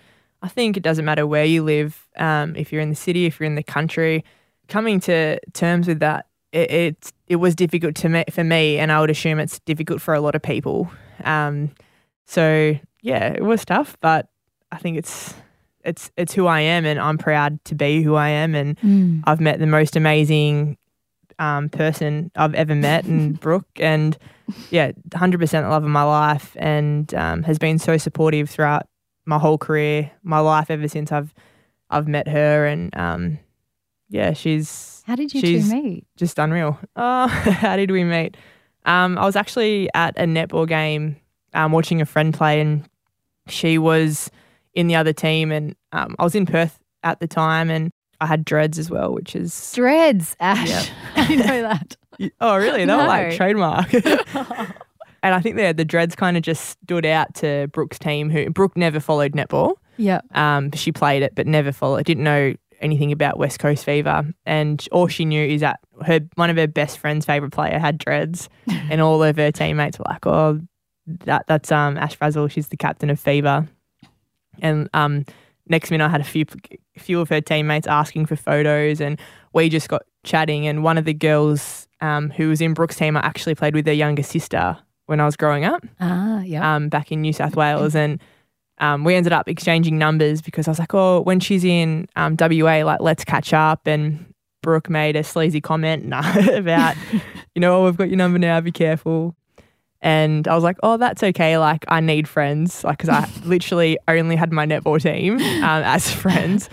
I think it doesn't matter where you live. Um, if you're in the city, if you're in the country, coming to terms with that, it it, it was difficult to me for me, and I would assume it's difficult for a lot of people. Um, so yeah, it was tough, but I think it's it's it's who I am, and I'm proud to be who I am, and Mm. I've met the most amazing um, person I've ever met and Brooke, and yeah, 100% the love of my life, and um, has been so supportive throughout my whole career, my life ever since I've I've met her, and um, yeah, she's How did you two meet? just unreal. Oh, how did we meet? Um, I was actually at a netball game, um, watching a friend play, and she was in the other team, and um, I was in Perth at the time, and I had dreads as well, which is Dreads, Ash. Yep. I know that. oh really? They were like trademark. and I think the the dreads kind of just stood out to Brooke's team. Who Brooke never followed netball. yeah. Um, she played it, but never followed. Didn't know anything about West Coast Fever, and all she knew is that her one of her best friend's favorite player had dreads, and all of her teammates were like, "Oh, that that's um Ash Brazill. She's the captain of Fever." And um, next minute, I had a few few of her teammates asking for photos, and we just got chatting. And one of the girls um, who was in Brooke's team, I actually played with their younger sister when I was growing up Ah, yeah. um, back in New South Wales, and um, we ended up exchanging numbers because I was like, oh, when she's in um, WA, like let's catch up. And Brooke made a sleazy comment nah, about, you know, oh, we've got your number now, be careful. And I was like, oh, that's okay. Like, I need friends. Like, because I literally only had my netball team um, as friends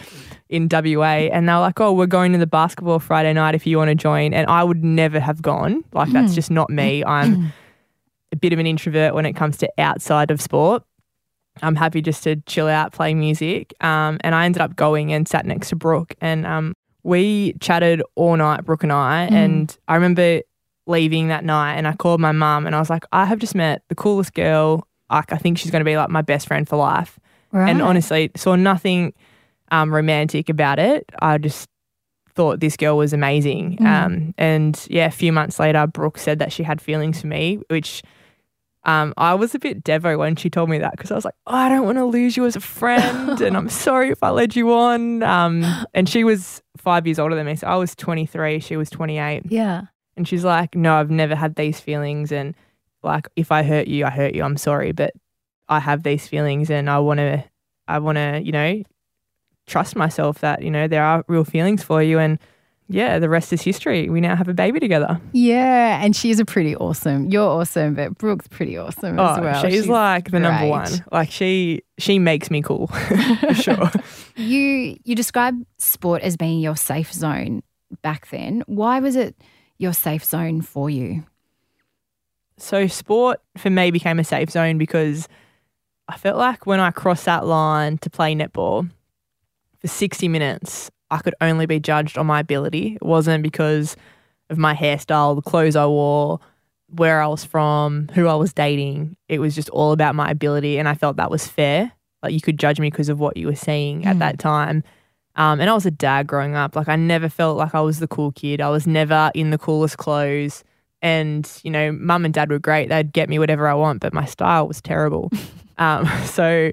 in WA. And they were like, oh, we're going to the basketball Friday night if you want to join. And I would never have gone. Like, that's just not me. I'm a bit of an introvert when it comes to outside of sport. I'm happy just to chill out, play music. Um, and I ended up going and sat next to Brooke. And um, we chatted all night, Brooke and I. And I remember leaving that night and I called my mum and I was like, I have just met the coolest girl. Like, I think she's going to be like my best friend for life. right. And honestly, saw nothing um, romantic about it. I just thought this girl was amazing. Um, and yeah, a few months later, Brooke said that she had feelings for me, which um, I was a bit devo when she told me that because I was like, oh, I don't want to lose you as a friend, and I'm sorry if I led you on. Um, and she was five years older than me, so I was 23, she was 28, yeah. and she's like, No, I've never had these feelings. And like, if I hurt you, I hurt you. I'm sorry. But I have these feelings and I want to, I want to, you know, trust myself that, you know, there are real feelings for you. And yeah, the rest is history. We now have a baby together. Yeah. And she's a pretty awesome. You're awesome, but Brooke's pretty awesome as oh, well. she's, like the number one. Like she, she makes me cool for sure. You you describe sport as being your safe zone back then. Why was it your safe zone for you? So sport for me became a safe zone because I felt like when I crossed that line to play netball for 60 minutes, I could only be judged on my ability. It wasn't because of my hairstyle, the clothes I wore, where I was from, who I was dating. It was just all about my ability. And I felt that was fair. Like you could judge me because of what you were seeing at that time. Um, and I was a dad growing up. Like I never felt like I was the cool kid. I was never in the coolest clothes. And, you know, mum and dad were great. They'd get me whatever I want, but my style was terrible. um, so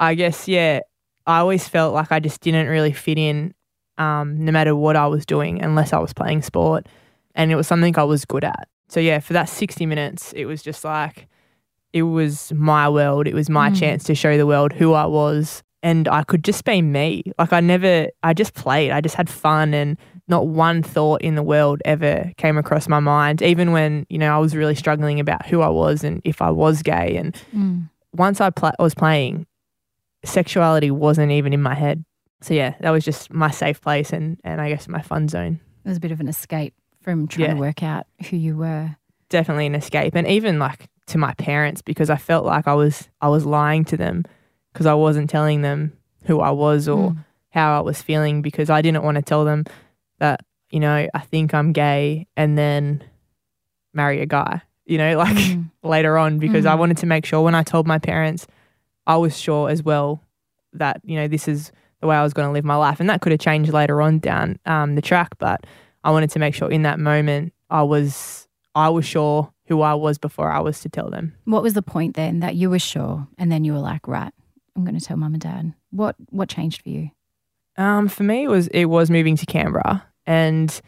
I guess, yeah, I always felt like I just didn't really fit in um, no matter what I was doing unless I was playing sport. And it was something I was good at. So, yeah, for that 60 minutes, it was just like, it was my world. It was my chance to show the world who I was. And I could just be me. Like, I never, I just played. I just had fun and not one thought in the world ever came across my mind, even when, you know, I was really struggling about who I was and if I was gay. And Mm. once I pla- was playing, sexuality wasn't even in my head. So yeah, that was just my safe place and, and I guess my fun zone. It was a bit of an escape from trying Yeah. to work out who you were. Definitely an escape. And even like to my parents because I felt like I was I was lying to them because I wasn't telling them who I was or Mm. how I was feeling because I didn't want to tell them that, you know, I think I'm gay and then marry a guy, you know, like Mm. later on because I Mhm. wanted to make sure when I told my parents, I was sure as well that, you know, this is the way I was going to live my life. And that could have changed later on down um, the track. But I wanted to make sure in that moment I was I was sure who I was before I was to tell them. What was the point then that you were sure and then you were like, right, I'm going to tell mum and dad? What what changed for you? Um, for me, it was it was moving to Canberra, and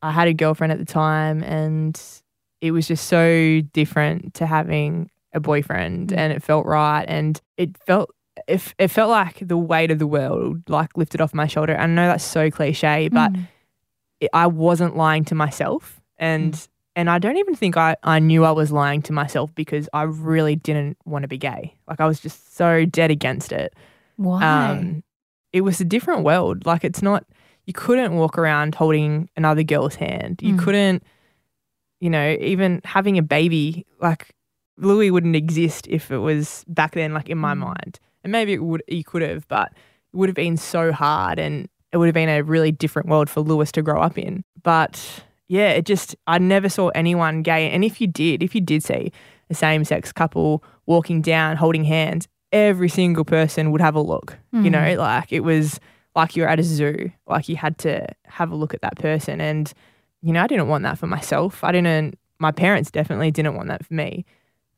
I had a girlfriend at the time, and it was just so different to having a boyfriend, Mm. and it felt right, and it felt it, it felt like the weight of the world like lifted off my shoulder. I know that's so cliche, but Mm. it, I wasn't lying to myself, and and I don't even think I I knew I was lying to myself because I really didn't want to be gay. Like I was just so dead against it. why? Um, it was a different world. Like it's not. You couldn't walk around holding another girl's hand. You Mm. couldn't, you know, even having a baby. Like Louis wouldn't exist if it was back then. Like in my Mm. mind, and maybe it would. You could have, but it would have been so hard, and it would have been a really different world for Lewis to grow up in. But yeah, it just. I never saw anyone gay, and if you did, if you did see a same-sex couple walking down holding hands, every single person would have a look. You know, Mm. like it was like you were at a zoo. Like you had to have a look at that person. And, you know, I didn't want that for myself. I didn't, my parents definitely didn't want that for me.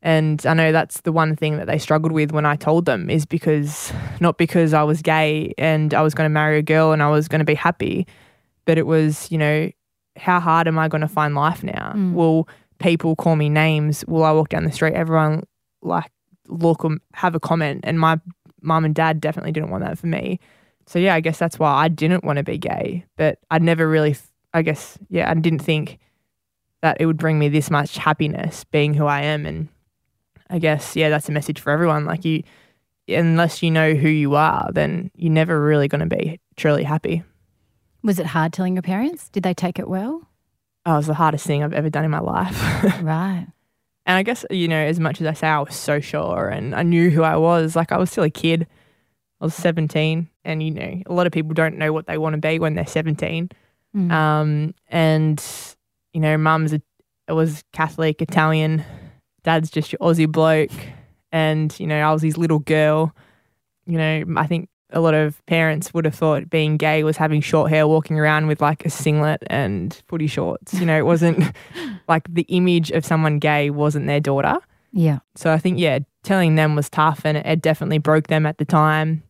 And I know that's the one thing that they struggled with when I told them is because, not because I was gay and I was going to marry a girl and I was going to be happy, but it was, you know, how hard am I going to find life now? Mm. Will people call me names? Will I walk down the street? Everyone like look or have a comment. And my mum and dad definitely didn't want that for me. So yeah, I guess that's why I didn't want to be gay. But I'd never really, I guess, yeah, I didn't think that it would bring me this much happiness being who I am. And I guess, yeah, that's a message for everyone. Like you, unless you know who you are, then you're never really going to be truly happy. was it hard telling your parents? Did they take it well? Oh, it was the hardest thing I've ever done in my life. right. And I guess, you know, as much as I say I was so sure and I knew who I was, like I was still a kid. I was 17. And, you know, a lot of people don't know what they want to be when they're 17. Mm. Um, and, you know, mum's a, it was Catholic, Italian. Dad's just your Aussie bloke. And, you know, I was his little girl. You know, I think a lot of parents would have thought being gay was having short hair, walking around with like a singlet and footy shorts. You know, it wasn't like the image of someone gay wasn't their daughter. yeah. So I think, yeah, telling them was tough and it, it definitely broke them at the time.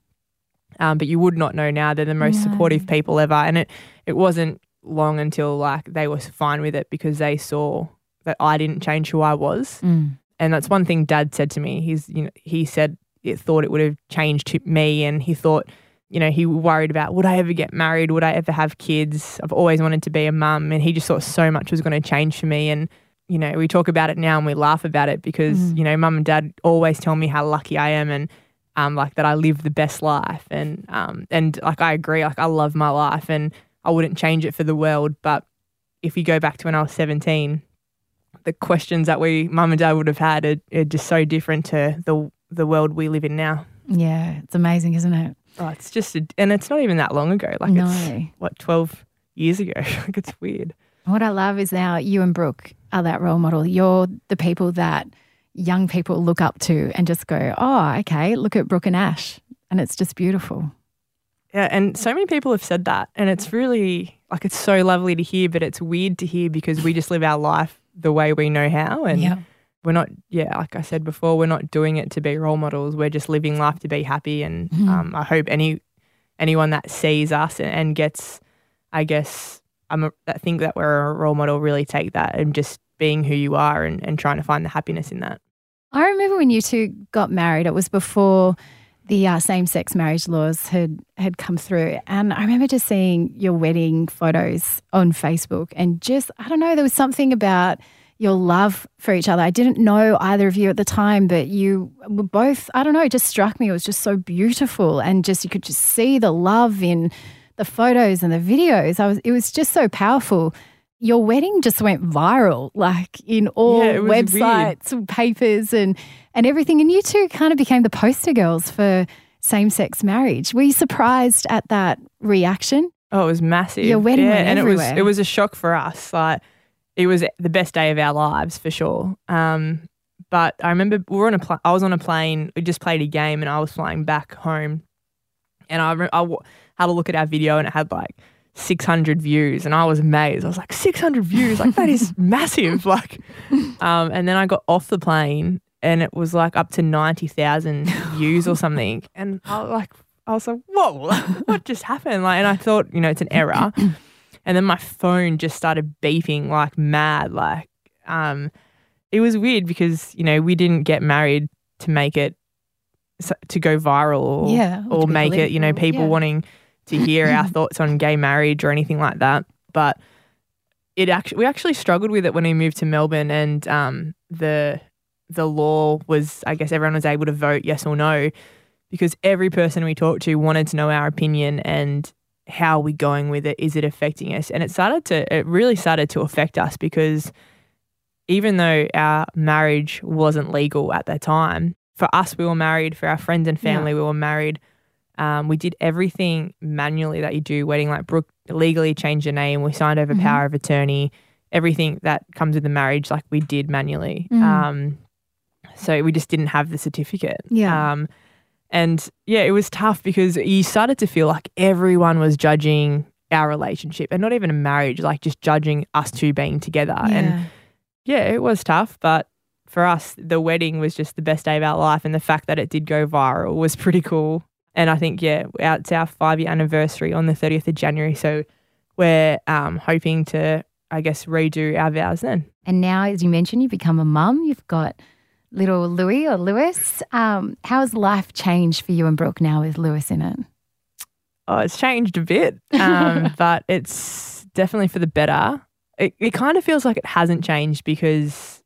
Um, but you would not know now. They're the most No. supportive people ever. And it, it wasn't long until like they were fine with it because they saw that I didn't change who I was. Mm. And that's one thing dad said to me. He's, you know, he said it thought it would have changed me and he thought, you know, he worried about would I ever get married? Would I ever have kids? I've always wanted to be a mum. And he just thought so much was going to change for me. And, you know, we talk about it now and we laugh about it because, Mhm. you know, mum and dad always tell me how lucky I am and um, like that I live the best life. And, um, and like I agree, like I love my life and I wouldn't change it for the world. But if you go back to when I was 17, the questions that we, mum and dad, would have had are, are just so different to the the world we live in now. Yeah. It's amazing, isn't it? Oh, it's just, a, and it's not even that long ago. Like it's no. what twelve years ago. like it's weird. What I love is now you and Brooke are that role model. You're the people that young people look up to and just go, oh, okay, look at Brooke and Ash. And it's just beautiful. Yeah, and so many people have said that, and it's really like it's so lovely to hear, but it's weird to hear because we just live our life the way we know how, and we're not. Yeah, like I said before, we're not doing it to be role models. We're just living life to be happy, and Mhm. um, I hope any anyone that sees us and, and gets, I guess, I'm a, that think that we're a role model really take that and just being who you are and, and trying to find the happiness in that. I remember when you two got married, it was before the uh, same sex marriage laws had, had come through. And I remember just seeing your wedding photos on Facebook and just, I don't know, there was something about your love for each other. I didn't know either of you at the time, but you were both, I don't know, it just struck me. It was just so beautiful. And just, you could just see the love in the photos and the videos. I was, it was just so powerful. Your wedding just went viral, like in all Yeah, it was weird. websites, papers, and and everything. And you two kind of became the poster girls for same sex marriage. Were you surprised at that reaction? Oh, it was massive. Your wedding yeah, went and everywhere. it was it was a shock for us. Like it was the best day of our lives for sure. Um, but I remember we were on a pl- I was on a plane. We just played a game, and I was flying back home, and I re- I w- had a look at our video, and it had like 600 views, and I was amazed. I was like 600 views, like that is massive. Like, um, and then I got off the plane, and it was like up to 90,000 views or something, and I was like. I was like, "Whoa, what just happened?" Like, and I thought, you know, it's an error. And then my phone just started beeping like mad. Like, um, it was weird because you know we didn't get married to make it to go viral or, Yeah, or make it you know people yeah. wanting to hear our thoughts on gay marriage or anything like that. But it actually we actually struggled with it when we moved to Melbourne and um, the the law was I guess everyone was able to vote yes or no because every person we talked to wanted to know our opinion and how are we going with it? Is it affecting us? And it started to, it really started to affect us because even though our marriage wasn't legal at that time, for us, we were married. For our friends and family, we were married. Um, we did everything manually that you do wedding. Like Brooke legally changed her name. We signed over Mhm. power of attorney. Everything that comes with the marriage, like we did manually. Mm. Um, so we just didn't have the certificate. Yeah. Um, and yeah, it was tough because you started to feel like everyone was judging our relationship and not even a marriage, like just judging us two being together. And yeah, it was tough, but for us, the wedding was just the best day of our life. And the fact that it did go viral was pretty cool. And I think, yeah, it's our five year anniversary on the 30th of January. So we're um, hoping to, I guess, redo our vows then. And now, as you mentioned, you've become a mum. You've got little Louis or Lewis. Um, how has life changed for you and Brooke now with Lewis in it? Oh, it's changed a bit, um, but it's definitely for the better. It, it kind of feels like it hasn't changed because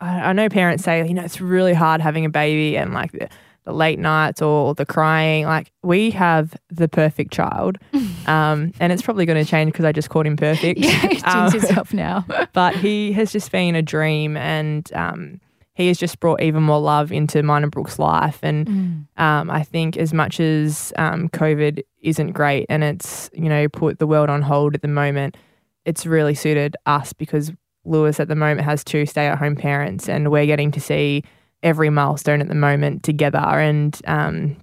I, I know parents say, you know, it's really hard having a baby and like the, the late nights or the crying. Like we have the perfect child, um, and it's probably going to change because I just called him perfect. Yeah, Um, yourself now. but he has just been a dream and um, he has just brought even more love into mine and Brooke's life. And Mm. um, I think as much as um, COVID isn't great and it's, you know, put the world on hold at the moment, it's really suited us because Lewis at the moment has two stay at home parents and we're getting to see every milestone at the moment together and um,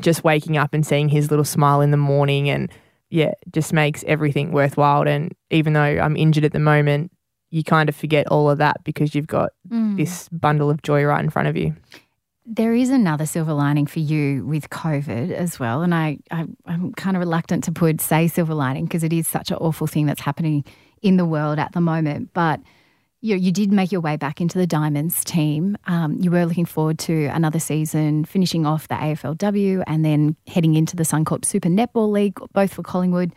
just waking up and seeing his little smile in the morning and yeah, just makes everything worthwhile. And even though I'm injured at the moment, you kind of forget all of that because you've got Mm. this bundle of joy right in front of you. There is another silver lining for you with COVID as well. And I, I, I'm kind of reluctant to put say silver lining because it is such an awful thing that's happening in the world at the moment. But you, you did make your way back into the Diamonds team. Um, you were looking forward to another season, finishing off the AFLW and then heading into the Suncorp Super Netball League, both for Collingwood.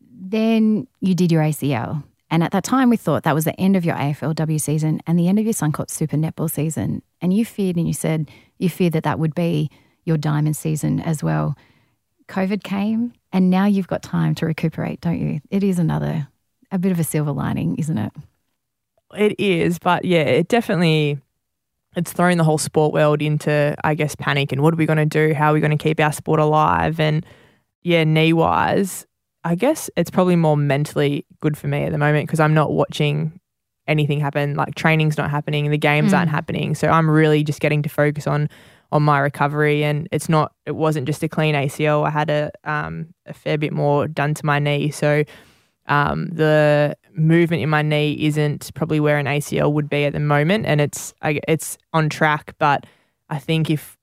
Then you did your ACL. And at that time, we thought that was the end of your AFLW season and the end of your Suncorp Super Netball season. And you feared, and you said you feared that that would be your diamond season as well. COVID came, and now you've got time to recuperate, don't you? It is another, a bit of a silver lining, isn't it? It is, but yeah, it definitely it's thrown the whole sport world into, I guess, panic and what are we going to do? How are we going to keep our sport alive? And yeah, knee wise, I guess it's probably more mentally good for me at the moment because I'm not watching anything happen. Like training's not happening, the games aren't Mm. happening, so I'm really just getting to focus on on my recovery. And it's not, it wasn't just a clean ACL. I had a um, a fair bit more done to my knee, so um, the movement in my knee isn't probably where an ACL would be at the moment, and it's I, it's on track. But I think if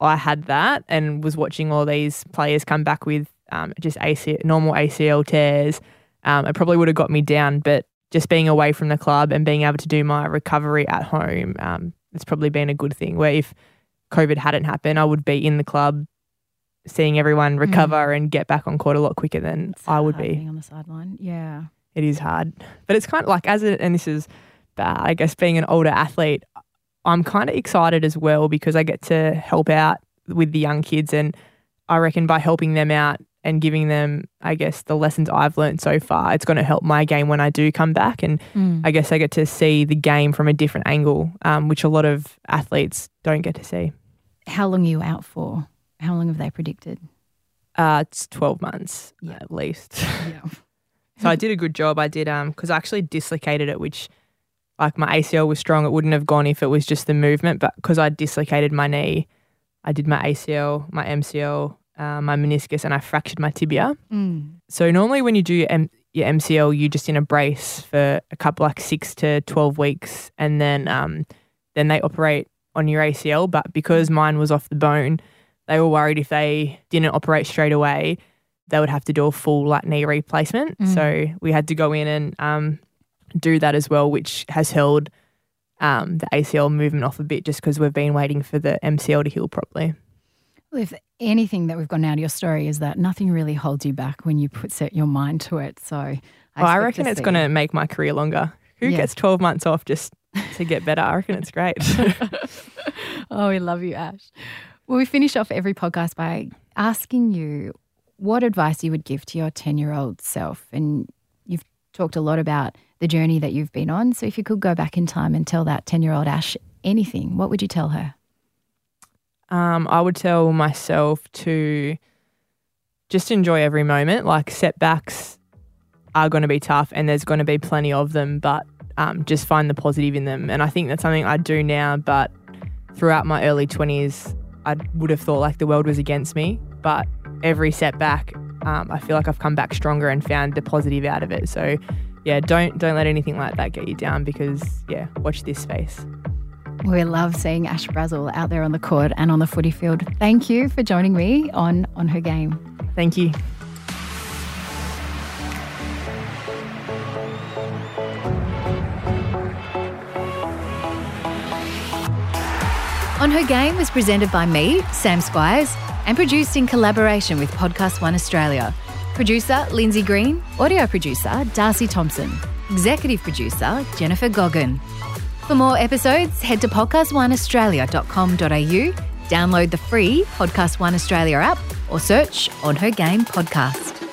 I had that and was watching all these players come back with um, just AC, normal ACL tears, um, it probably would have got me down. But just being away from the club and being able to do my recovery at home, um, it's probably been a good thing. Where if COVID hadn't happened, I would be in the club, seeing everyone recover and get back on court a lot quicker than It's I would be on the sideline. Yeah. it is hard. But it's kind of like as a, and this is bad, I guess being an older athlete, I'm kind of excited as well because I get to help out with the young kids and I reckon by helping them out and giving them, I guess, the lessons I've learned so far, it's going to help my game when I do come back. And Mm. I guess I get to see the game from a different angle, um, which a lot of athletes don't get to see. How long are you out for? How long have they predicted? Uh, it's 12 months Yeah. at least. Yeah. so I did a good job. I did um because I actually dislocated it, which like my ACL was strong. It wouldn't have gone if it was just the movement, but because I dislocated my knee, I did my ACL, my MCL, uh, my meniscus, and I fractured my tibia. Mm. So normally when you do your, M- your MCL, you're just in a brace for a couple like six to twelve weeks, and then um, then they operate on your ACL. But because mine was off the bone, they were worried if they didn't operate straight away, they would have to do a full like knee replacement. Mm. So we had to go in and um, do that as well, which has held um, the ACL movement off a bit just because we've been waiting for the MCL to heal properly. Well, if anything that we've gotten out of your story is that nothing really holds you back when you put set your mind to it. So I, Well, I reckon it's going to make my career longer. Who Yeah. gets 12 months off just to get better? I reckon it's great. oh, we love you, Ash. Well, we finish off every podcast by asking you what advice you would give to your 10 year old self. And you've talked a lot about the journey that you've been on. So if you could go back in time and tell that 10 year old Ash anything, what would you tell her? um, I would tell myself to just enjoy every moment. Like setbacks are going to be tough and there's going to be plenty of them, but um, just find the positive in them. And I think that's something I do now, but throughout my early 20s, I would have thought like the world was against me. But every setback, um, I feel like I've come back stronger and found the positive out of it. So yeah, don't don't let anything like that get you down because yeah, watch this space. We love seeing Ash Brazill out there on the court and on the footy field. Thank you for joining me on On Her Game. Thank you. Her Game was presented by me, Sam Squiers, and produced in collaboration with Podcast One Australia. Producer Lindsay Green, audio producer Darcy Thompson, executive producer Jennifer Goggin. For more episodes, head to podcastoneaustralia.com.au, download the free Podcast One Australia app, or search On Her Game podcast.